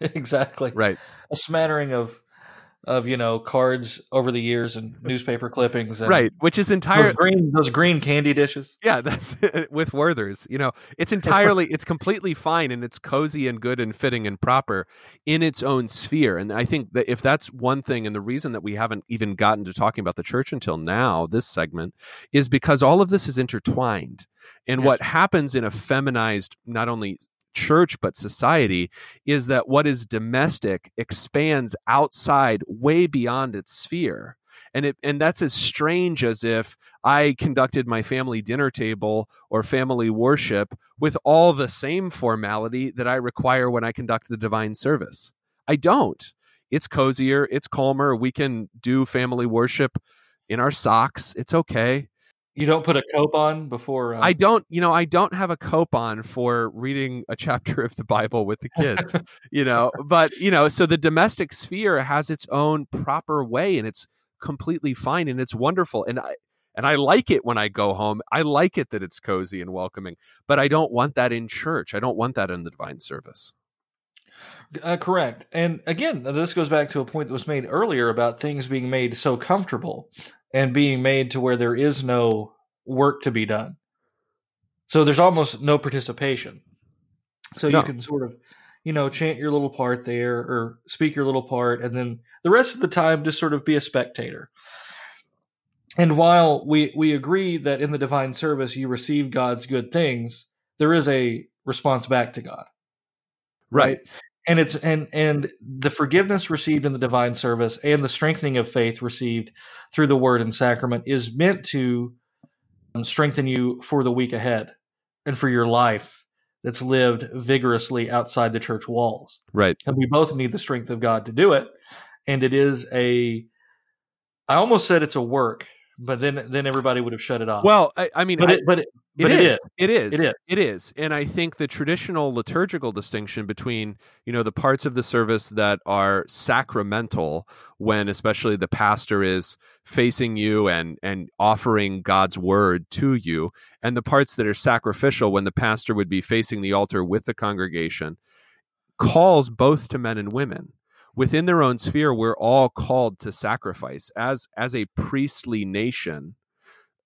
exactly. Right. A smattering of of you know cards over the years and newspaper clippings and Right, which is entirely those green those green candy dishes. Yeah, that's with Werther's. You know, it's entirely, it's completely fine and it's cozy and good and fitting and proper in its own sphere. And I think that if that's one thing, and the reason that we haven't even gotten to talking about the church until now, this segment, is because all of this is intertwined. And what happens in a feminized, not only church but society is that what is domestic expands outside way beyond its sphere and it and that's as strange as if I conducted my family dinner table or family worship with all the same formality that I require when I conduct the divine service. I don't. It's cozier, it's calmer. We can do family worship in our socks. It's okay. You don't put a cope on before. Uh, I don't, you know, I don't have a cope on for reading a chapter of the Bible with the kids, you know, but, you know, so the domestic sphere has its own proper way and it's completely fine and it's wonderful. And I, and I like it when I go home. I like it that it's cozy and welcoming, but I don't want that in church. I don't want that in the divine service. Uh, correct. And again, this goes back to a point that was made earlier about things being made so comfortable and being made to where there is no work to be done. So there's almost no participation. So No. you can sort of, you know, chant your little part there or speak your little part, and then the rest of the time just sort of be a spectator. And while we, we agree that in the divine service you receive God's good things, there is a response back to God and it's and and the forgiveness received in the divine service and the strengthening of faith received through the word and sacrament is meant to um, strengthen you for the week ahead and for your life that's lived vigorously outside the church walls Right. and we both need the strength of god to do it and it is a i almost said it's a work but then then everybody would have shut it off Well, I, I mean, but I- it but it, but it is. It is. It is. It is. And I think the traditional liturgical distinction between, you know, the parts of the service that are sacramental when especially the pastor is facing you and and offering God's word to you and the parts that are sacrificial when the pastor would be facing the altar with the congregation calls both to men and women. Within their own sphere we're all called to sacrifice as as a priestly nation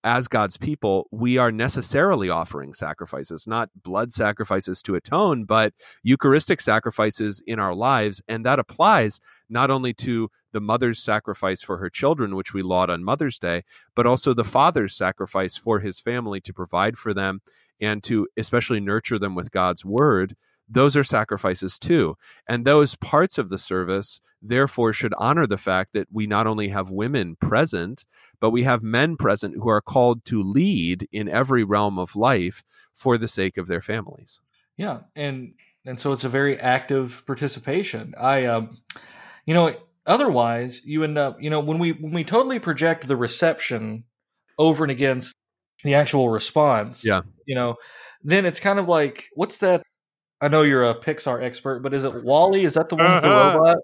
as God's people, we are necessarily offering sacrifices, not blood sacrifices to atone, but Eucharistic sacrifices in our lives. And that applies not only to the mother's sacrifice for her children, which we laud on Mother's Day, but also the father's sacrifice for his family to provide for them and to especially nurture them with God's word. Those are sacrifices too. And those parts of the service, therefore, should honor the fact that we not only have women present, but we have men present who are called to lead in every realm of life for the sake of their families. Yeah, and and so it's a very active participation. I, um, you know, otherwise you end up, you know, when we when we totally project the reception over and against the actual response. Yeah. you know, then it's kind of like what's that? I know you're a Pixar expert, but is it WALL-E? Is that the one with the Uh-huh. robot?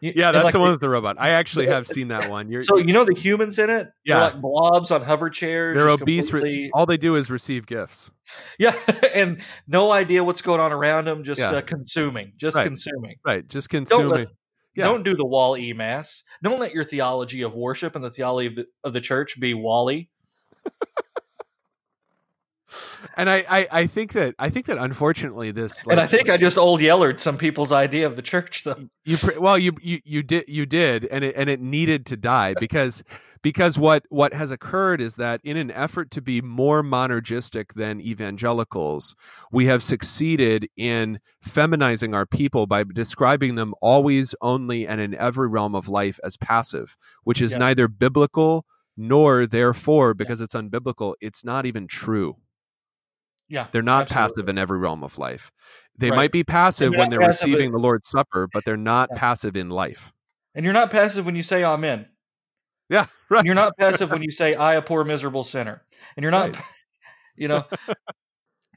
You- Yeah, that's like the one with the robot. I actually have seen that one. You're, So you know the humans in it? Yeah. Like blobs on hover chairs. they're obese. Completely- all they do is receive gifts. yeah, and no idea what's going on around them. Just Yeah. uh, consuming, just Right. consuming. Right. Just Don't consuming. let, Yeah. don't do the wall e mass. Don't let your theology of worship and the theology of the, of the church be WALL-E. And I, I, I think that I think that unfortunately this and I think I just old yellered some people's idea of the church, though. you well you, you you did you did and it and it needed to die because because what what has occurred is that in an effort to be more monergistic than evangelicals we have succeeded in feminizing our people by describing them always only and in every realm of life as passive which is Yeah. neither biblical nor therefore because it's unbiblical it's not even true Yeah, they're not absolutely. passive in every realm of life. They Right. might be passive they're when they're passive receiving the Lord's Supper, but they're not Yeah. passive in life. And you're not passive when you say Amen. Yeah, right. And you're not passive when you say I, a poor miserable sinner. And you're not, Right. you know.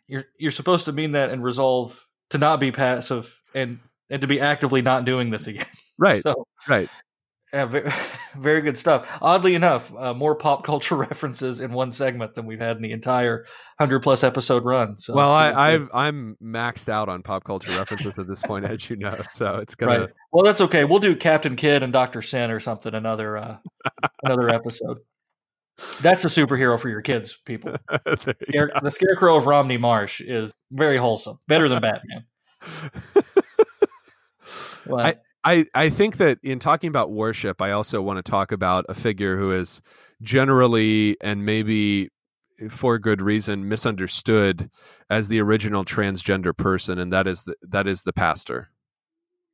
you're you're supposed to mean that and resolve to not be passive and and to be actively not doing this again. Right. So, right. Yeah, very, very good stuff. Oddly enough, uh, more pop culture references in one segment than we've had in the entire hundred plus episode run. So, well, I, I've I'm maxed out on pop culture references at this point, as you know. So it's gonna right. Well, that's okay. We'll do Captain Kidd and Doctor Syn or something another uh, another episode. That's a superhero for your kids, people. you Scare, the Scarecrow of Romney Marsh is very wholesome, better than Batman. Well, I- I, I think that in talking about worship, I also want to talk about a figure who is generally and maybe for good reason misunderstood as the original transgender person, and that is the, that is the pastor.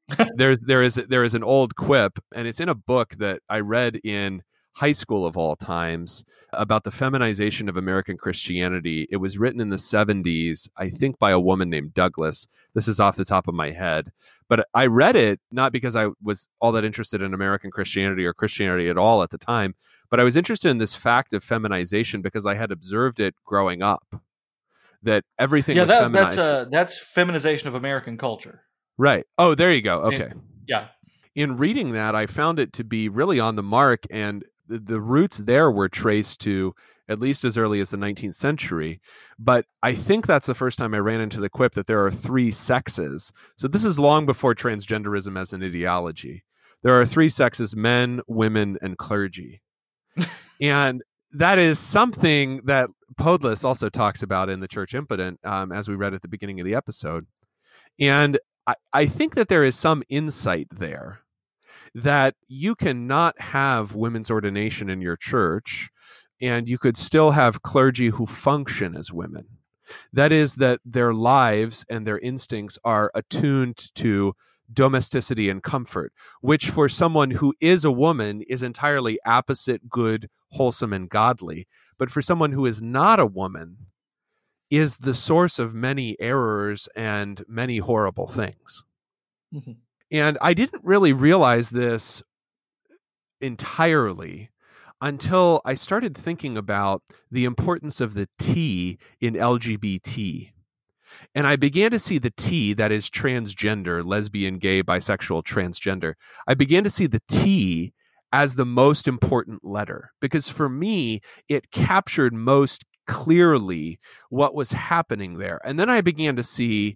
There's there is there is an old quip, and it's in a book that I read in high school of all times about the feminization of American Christianity. It was written in the 70s, I think, by a woman named Douglas. This is off the top of my head. But I read it not because I was all that interested in American Christianity or Christianity at all at the time, but I was interested in this fact of feminization because I had observed it growing up. That everything yeah, that, feminized. that's uh, that's feminization of American culture. right. Oh, there you go. And- Okay. Yeah, in reading that, I found it to be really on the mark, and the, the roots there were traced to at least as early as the 19th century. But I think that's the first time I ran into the quip that there are three sexes. So this is long before transgenderism as an ideology. There are three sexes men, women, and clergy. and that is something that Podles also talks about in The Church Impotent, um, as we read at the beginning of the episode. And I, I think that there is some insight there that you cannot have women's ordination in your church and you could still have clergy who function as women. That is, that their lives and their instincts are attuned to domesticity and comfort, which for someone who is a woman is entirely opposite, good, wholesome, and godly. But for someone who is not a woman, is the source of many errors and many horrible things. Mhm. And I didn't really realize this entirely until I started thinking about the importance of the T in LGBT. And I began to see the T, that is transgender, lesbian, gay, bisexual, transgender. I began to see the T as the most important letter because for me, it captured most clearly what was happening there. And then I began to see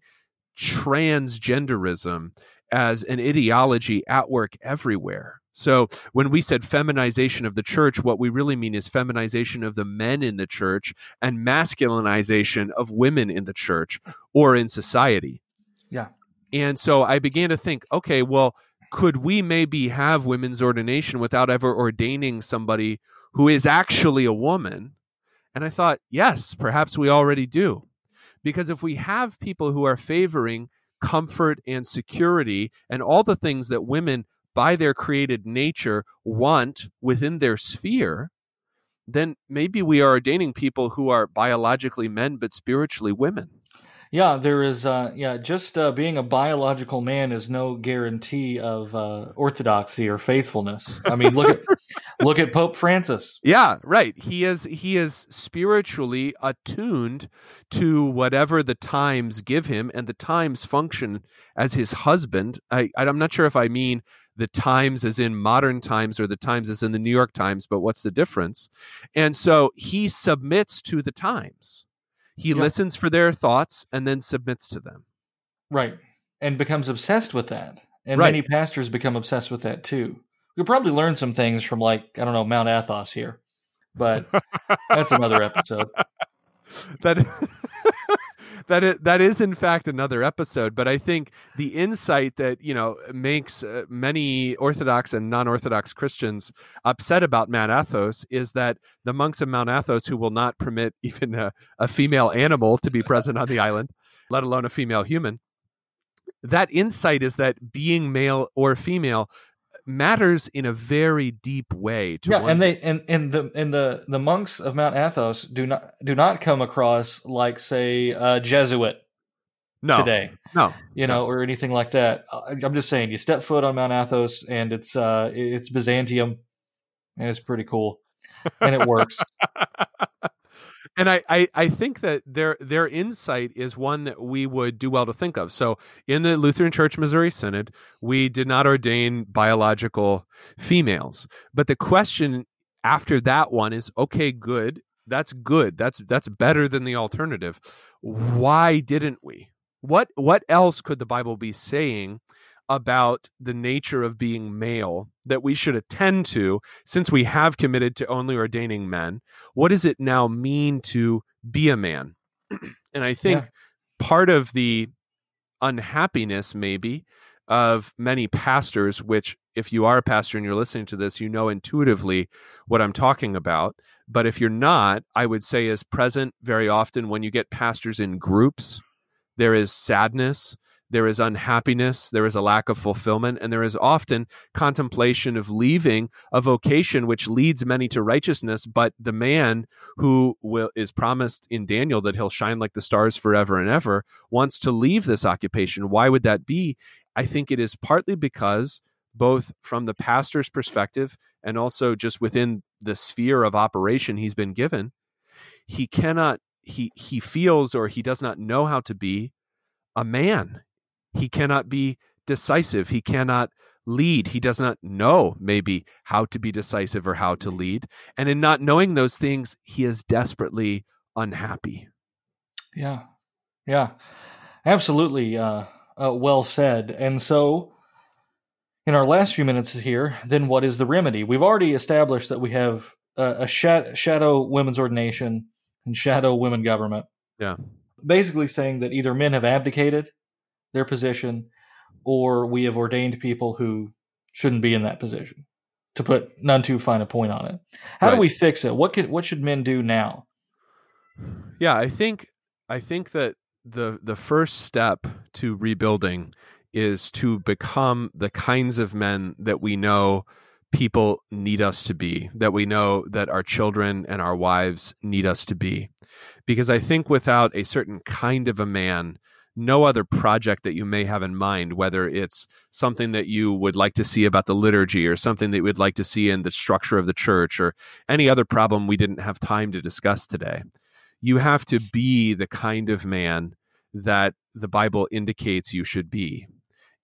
transgenderism as an ideology at work everywhere. So when we said feminization of the church, what we really mean is feminization of the men in the church and masculinization of women in the church or in society. Yeah. And so I began to think, okay, well, could we maybe have women's ordination without ever ordaining somebody who is actually a woman? And I thought, yes, perhaps we already do. Because if we have people who are favoring comfort and security and all the things that women by their created nature want within their sphere, then maybe we are ordaining people who are biologically men but spiritually women. Yeah. There is, uh, yeah. Just uh, being a biological man is no guarantee of uh, orthodoxy or faithfulness. I mean, look at look at Pope Francis. Yeah, right. He is he is spiritually attuned to whatever the times give him, and the times function as his husband. I, I'm not sure if I mean the times as in modern times or the times as in the New York Times, but what's the difference? And so he submits to the times. He Yeah. listens for their thoughts and then submits to them. Right. And becomes obsessed with that. And Right. many pastors become obsessed with that too. You'll probably learn some things from like, I don't know, Mount Athos here. But that's another episode. that that is, that is in fact another episode but i think the insight that you know makes uh, many orthodox and non-orthodox christians upset about mount athos is that the monks of mount athos who will not permit even a, a female animal to be present on the island let alone a female human that insight is that being male or female matters in a very deep way to yeah, and they and, and the and the the monks of Mount Athos do not do not come across like say a Jesuit no today, no you know, or anything like that. I- I'm just saying, you step foot on Mount Athos, and it's uh it's Byzantium, and it's pretty cool, and it works. and I, I, I think that their their insight is one that we would do well to think of. So in the Lutheran Church Missouri Synod, we did not ordain biological females. But the question after that one is okay, good. That's good. That's that's better than the alternative. Why didn't we? What what else could the Bible be saying about the nature of being male that we should attend to since we have committed to only ordaining men? What does it now mean to be a man? and I think yeah. part of the unhappiness, maybe, of many pastors, which, if you are a pastor and you're listening to this, you know intuitively what I'm talking about. But if you're not, I would say is present very often when you get pastors in groups. There is sadness, there is unhappiness, there is a lack of fulfillment, and there is often contemplation of leaving a vocation which leads many to righteousness. But the man who will, is promised in Daniel that he'll shine like the stars forever and ever wants to leave this occupation. Why would that be? I think it is partly because, both from the pastor's perspective and also just within the sphere of operation he's been given, he cannot, he, he feels or he does not know how to be a man he cannot be decisive. He cannot lead. He does not know, maybe, how to be decisive or how to lead. And in not knowing those things, he is desperately unhappy. Yeah. Yeah. Absolutely. Uh, uh, well said. And so, in our last few minutes here, then what is the remedy? We've already established that we have a, a shadow women's ordination and shadow women government. Yeah. Basically saying that either men have abdicated their position, or we have ordained people who shouldn't be in that position. To put none too fine a point on it, how right. do we fix it? What could what should men do now? Yeah, I think I think that the the first step to rebuilding is to become the kinds of men that we know people need us to be, that we know that our children and our wives need us to be. Because I think without a certain kind of a man, no other project that you may have in mind, whether it's something that you would like to see about the liturgy or something that you would like to see in the structure of the church or any other problem we didn't have time to discuss today. You have to be the kind of man that the Bible indicates you should be.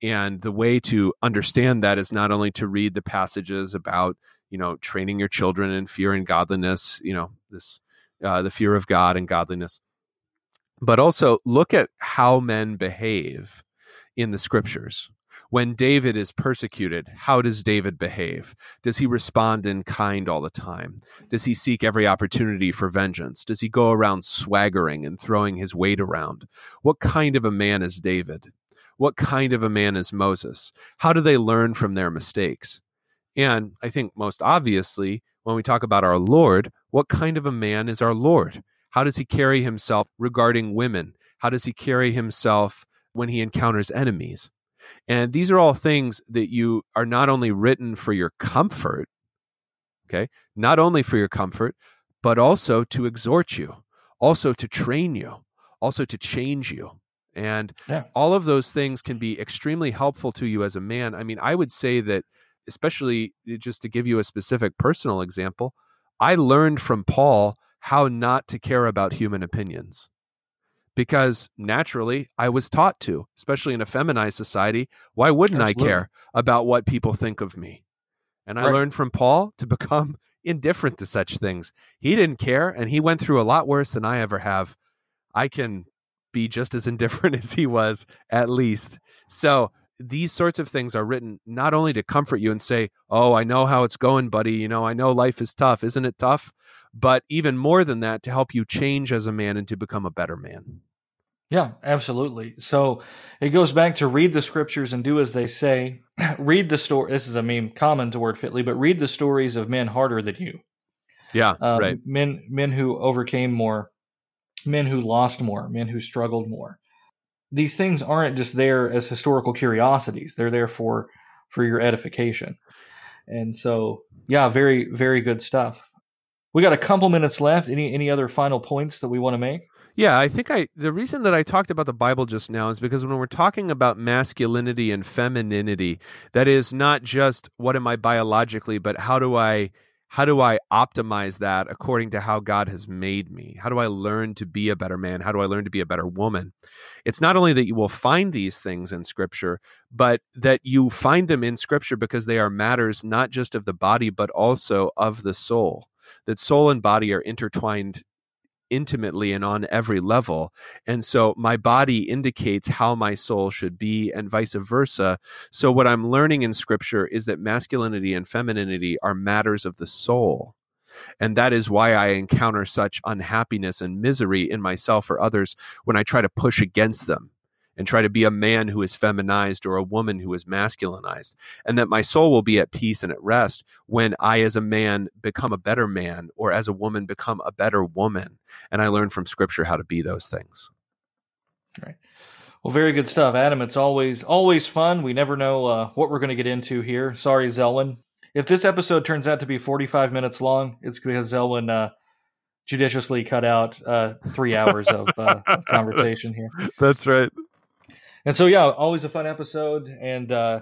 And the way to understand that is not only to read the passages about, you know, training your children in fear and godliness, you know, this uh, the fear of God and godliness, but also look at how men behave in the scriptures. When David is persecuted, how does David behave? Does he respond in kind all the time? Does he seek every opportunity for vengeance? Does he go around swaggering and throwing his weight around? What kind of a man is David? What kind of a man is Moses? How do they learn from their mistakes? And I think most obviously, when we talk about our Lord, what kind of a man is our Lord? How does he carry himself regarding women? How does he carry himself when he encounters enemies? And these are all things that you are not only written for your comfort, okay, not only for your comfort, but also to exhort you, also to train you, also to change you. And yeah. all of those things can be extremely helpful to you as a man. I mean, I would say that, especially just to give you a specific personal example, I learned from Paul how not to care about human opinions. Because naturally, I was taught to, especially in a feminized society. Why wouldn't Absolutely. I care about what people think of me? And I right. learned from Paul to become indifferent to such things. He didn't care, and he went through a lot worse than I ever have. I can be just as indifferent as he was, at least. So these sorts of things are written not only to comfort you and say, Oh, I know how it's going, buddy. You know, I know life is tough. Isn't it tough? But even more than that, to help you change as a man and to become a better man. Yeah, absolutely. So it goes back to read the scriptures and do as they say. read the story. This is a meme common to Word Fitly, but read the stories of men harder than you. Yeah, um, right. Men, men who overcame more, men who lost more, men who struggled more these things aren't just there as historical curiosities. They're there for for your edification. And so, yeah, very very good stuff. We got a couple minutes left. Any any other final points that we want to make? Yeah, I think I the reason that I talked about the Bible just now is because when we're talking about masculinity and femininity, that is not just what am I biologically, but how do I how do I optimize that according to how God has made me? How do I learn to be a better man? How do I learn to be a better woman? It's not only that you will find these things in Scripture, but that you find them in Scripture because they are matters not just of the body, but also of the soul. That soul and body are intertwined intimately and on every level. And so my body indicates how my soul should be, and vice versa. So, what I'm learning in scripture is that masculinity and femininity are matters of the soul. And that is why I encounter such unhappiness and misery in myself or others when I try to push against them and try to be a man who is feminized or a woman who is masculinized, and that my soul will be at peace and at rest when I, as a man, become a better man, or as a woman, become a better woman. And I learn from Scripture how to be those things. Right. Well, very good stuff, Adam. It's always always fun. We never know uh, what we're going to get into here. Sorry, Zelwyn. If this episode turns out to be 45 minutes long, it's because Zelwyn uh, judiciously cut out uh, three hours of, uh, of conversation here. That's right. And so, yeah, always a fun episode. And, uh,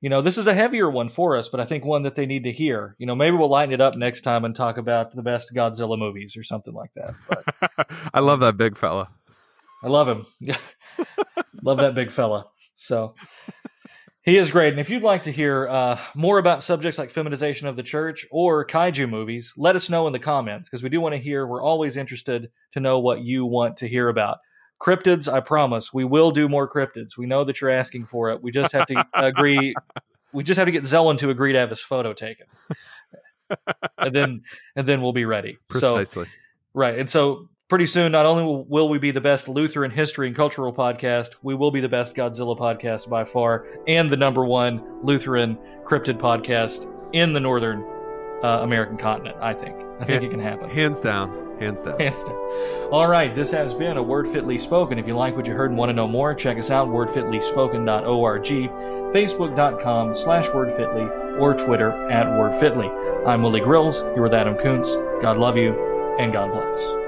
you know, this is a heavier one for us, but I think one that they need to hear. You know, maybe we'll lighten it up next time and talk about the best Godzilla movies or something like that. But I love that big fella. I love him. love that big fella. So he is great. And if you'd like to hear uh, more about subjects like feminization of the church or kaiju movies, let us know in the comments because we do want to hear. We're always interested to know what you want to hear about. Cryptids, I promise, we will do more cryptids. We know that you're asking for it. We just have to agree. We just have to get Zelwyn to agree to have his photo taken, and then and then we'll be ready. Precisely. So, right, and so pretty soon, not only will we be the best Lutheran history and cultural podcast, we will be the best Godzilla podcast by far, and the number one Lutheran cryptid podcast in the northern uh, American continent. I think. I think it can happen. Hands down. Hands down. Hands down. All right, this has been a Word Fitly Spoken. If you like what you heard and want to know more, check us out, wordfitlyspoken.org, facebook.com slash wordfitly, or Twitter at wordfitly. I'm Willie Grills, here with Adam Koontz. God love you, and God bless.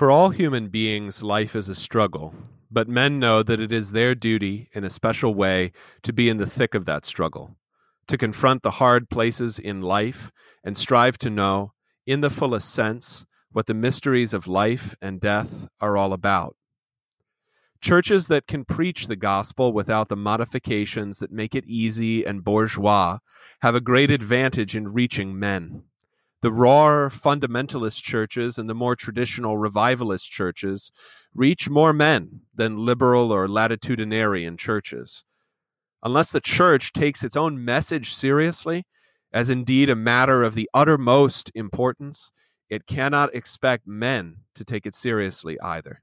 For all human beings, life is a struggle, but men know that it is their duty, in a special way, to be in the thick of that struggle, to confront the hard places in life, and strive to know, in the fullest sense, what the mysteries of life and death are all about. Churches that can preach the gospel without the modifications that make it easy and bourgeois have a great advantage in reaching men. The raw fundamentalist churches and the more traditional revivalist churches reach more men than liberal or latitudinarian churches. Unless the church takes its own message seriously, as indeed a matter of the uttermost importance, it cannot expect men to take it seriously either.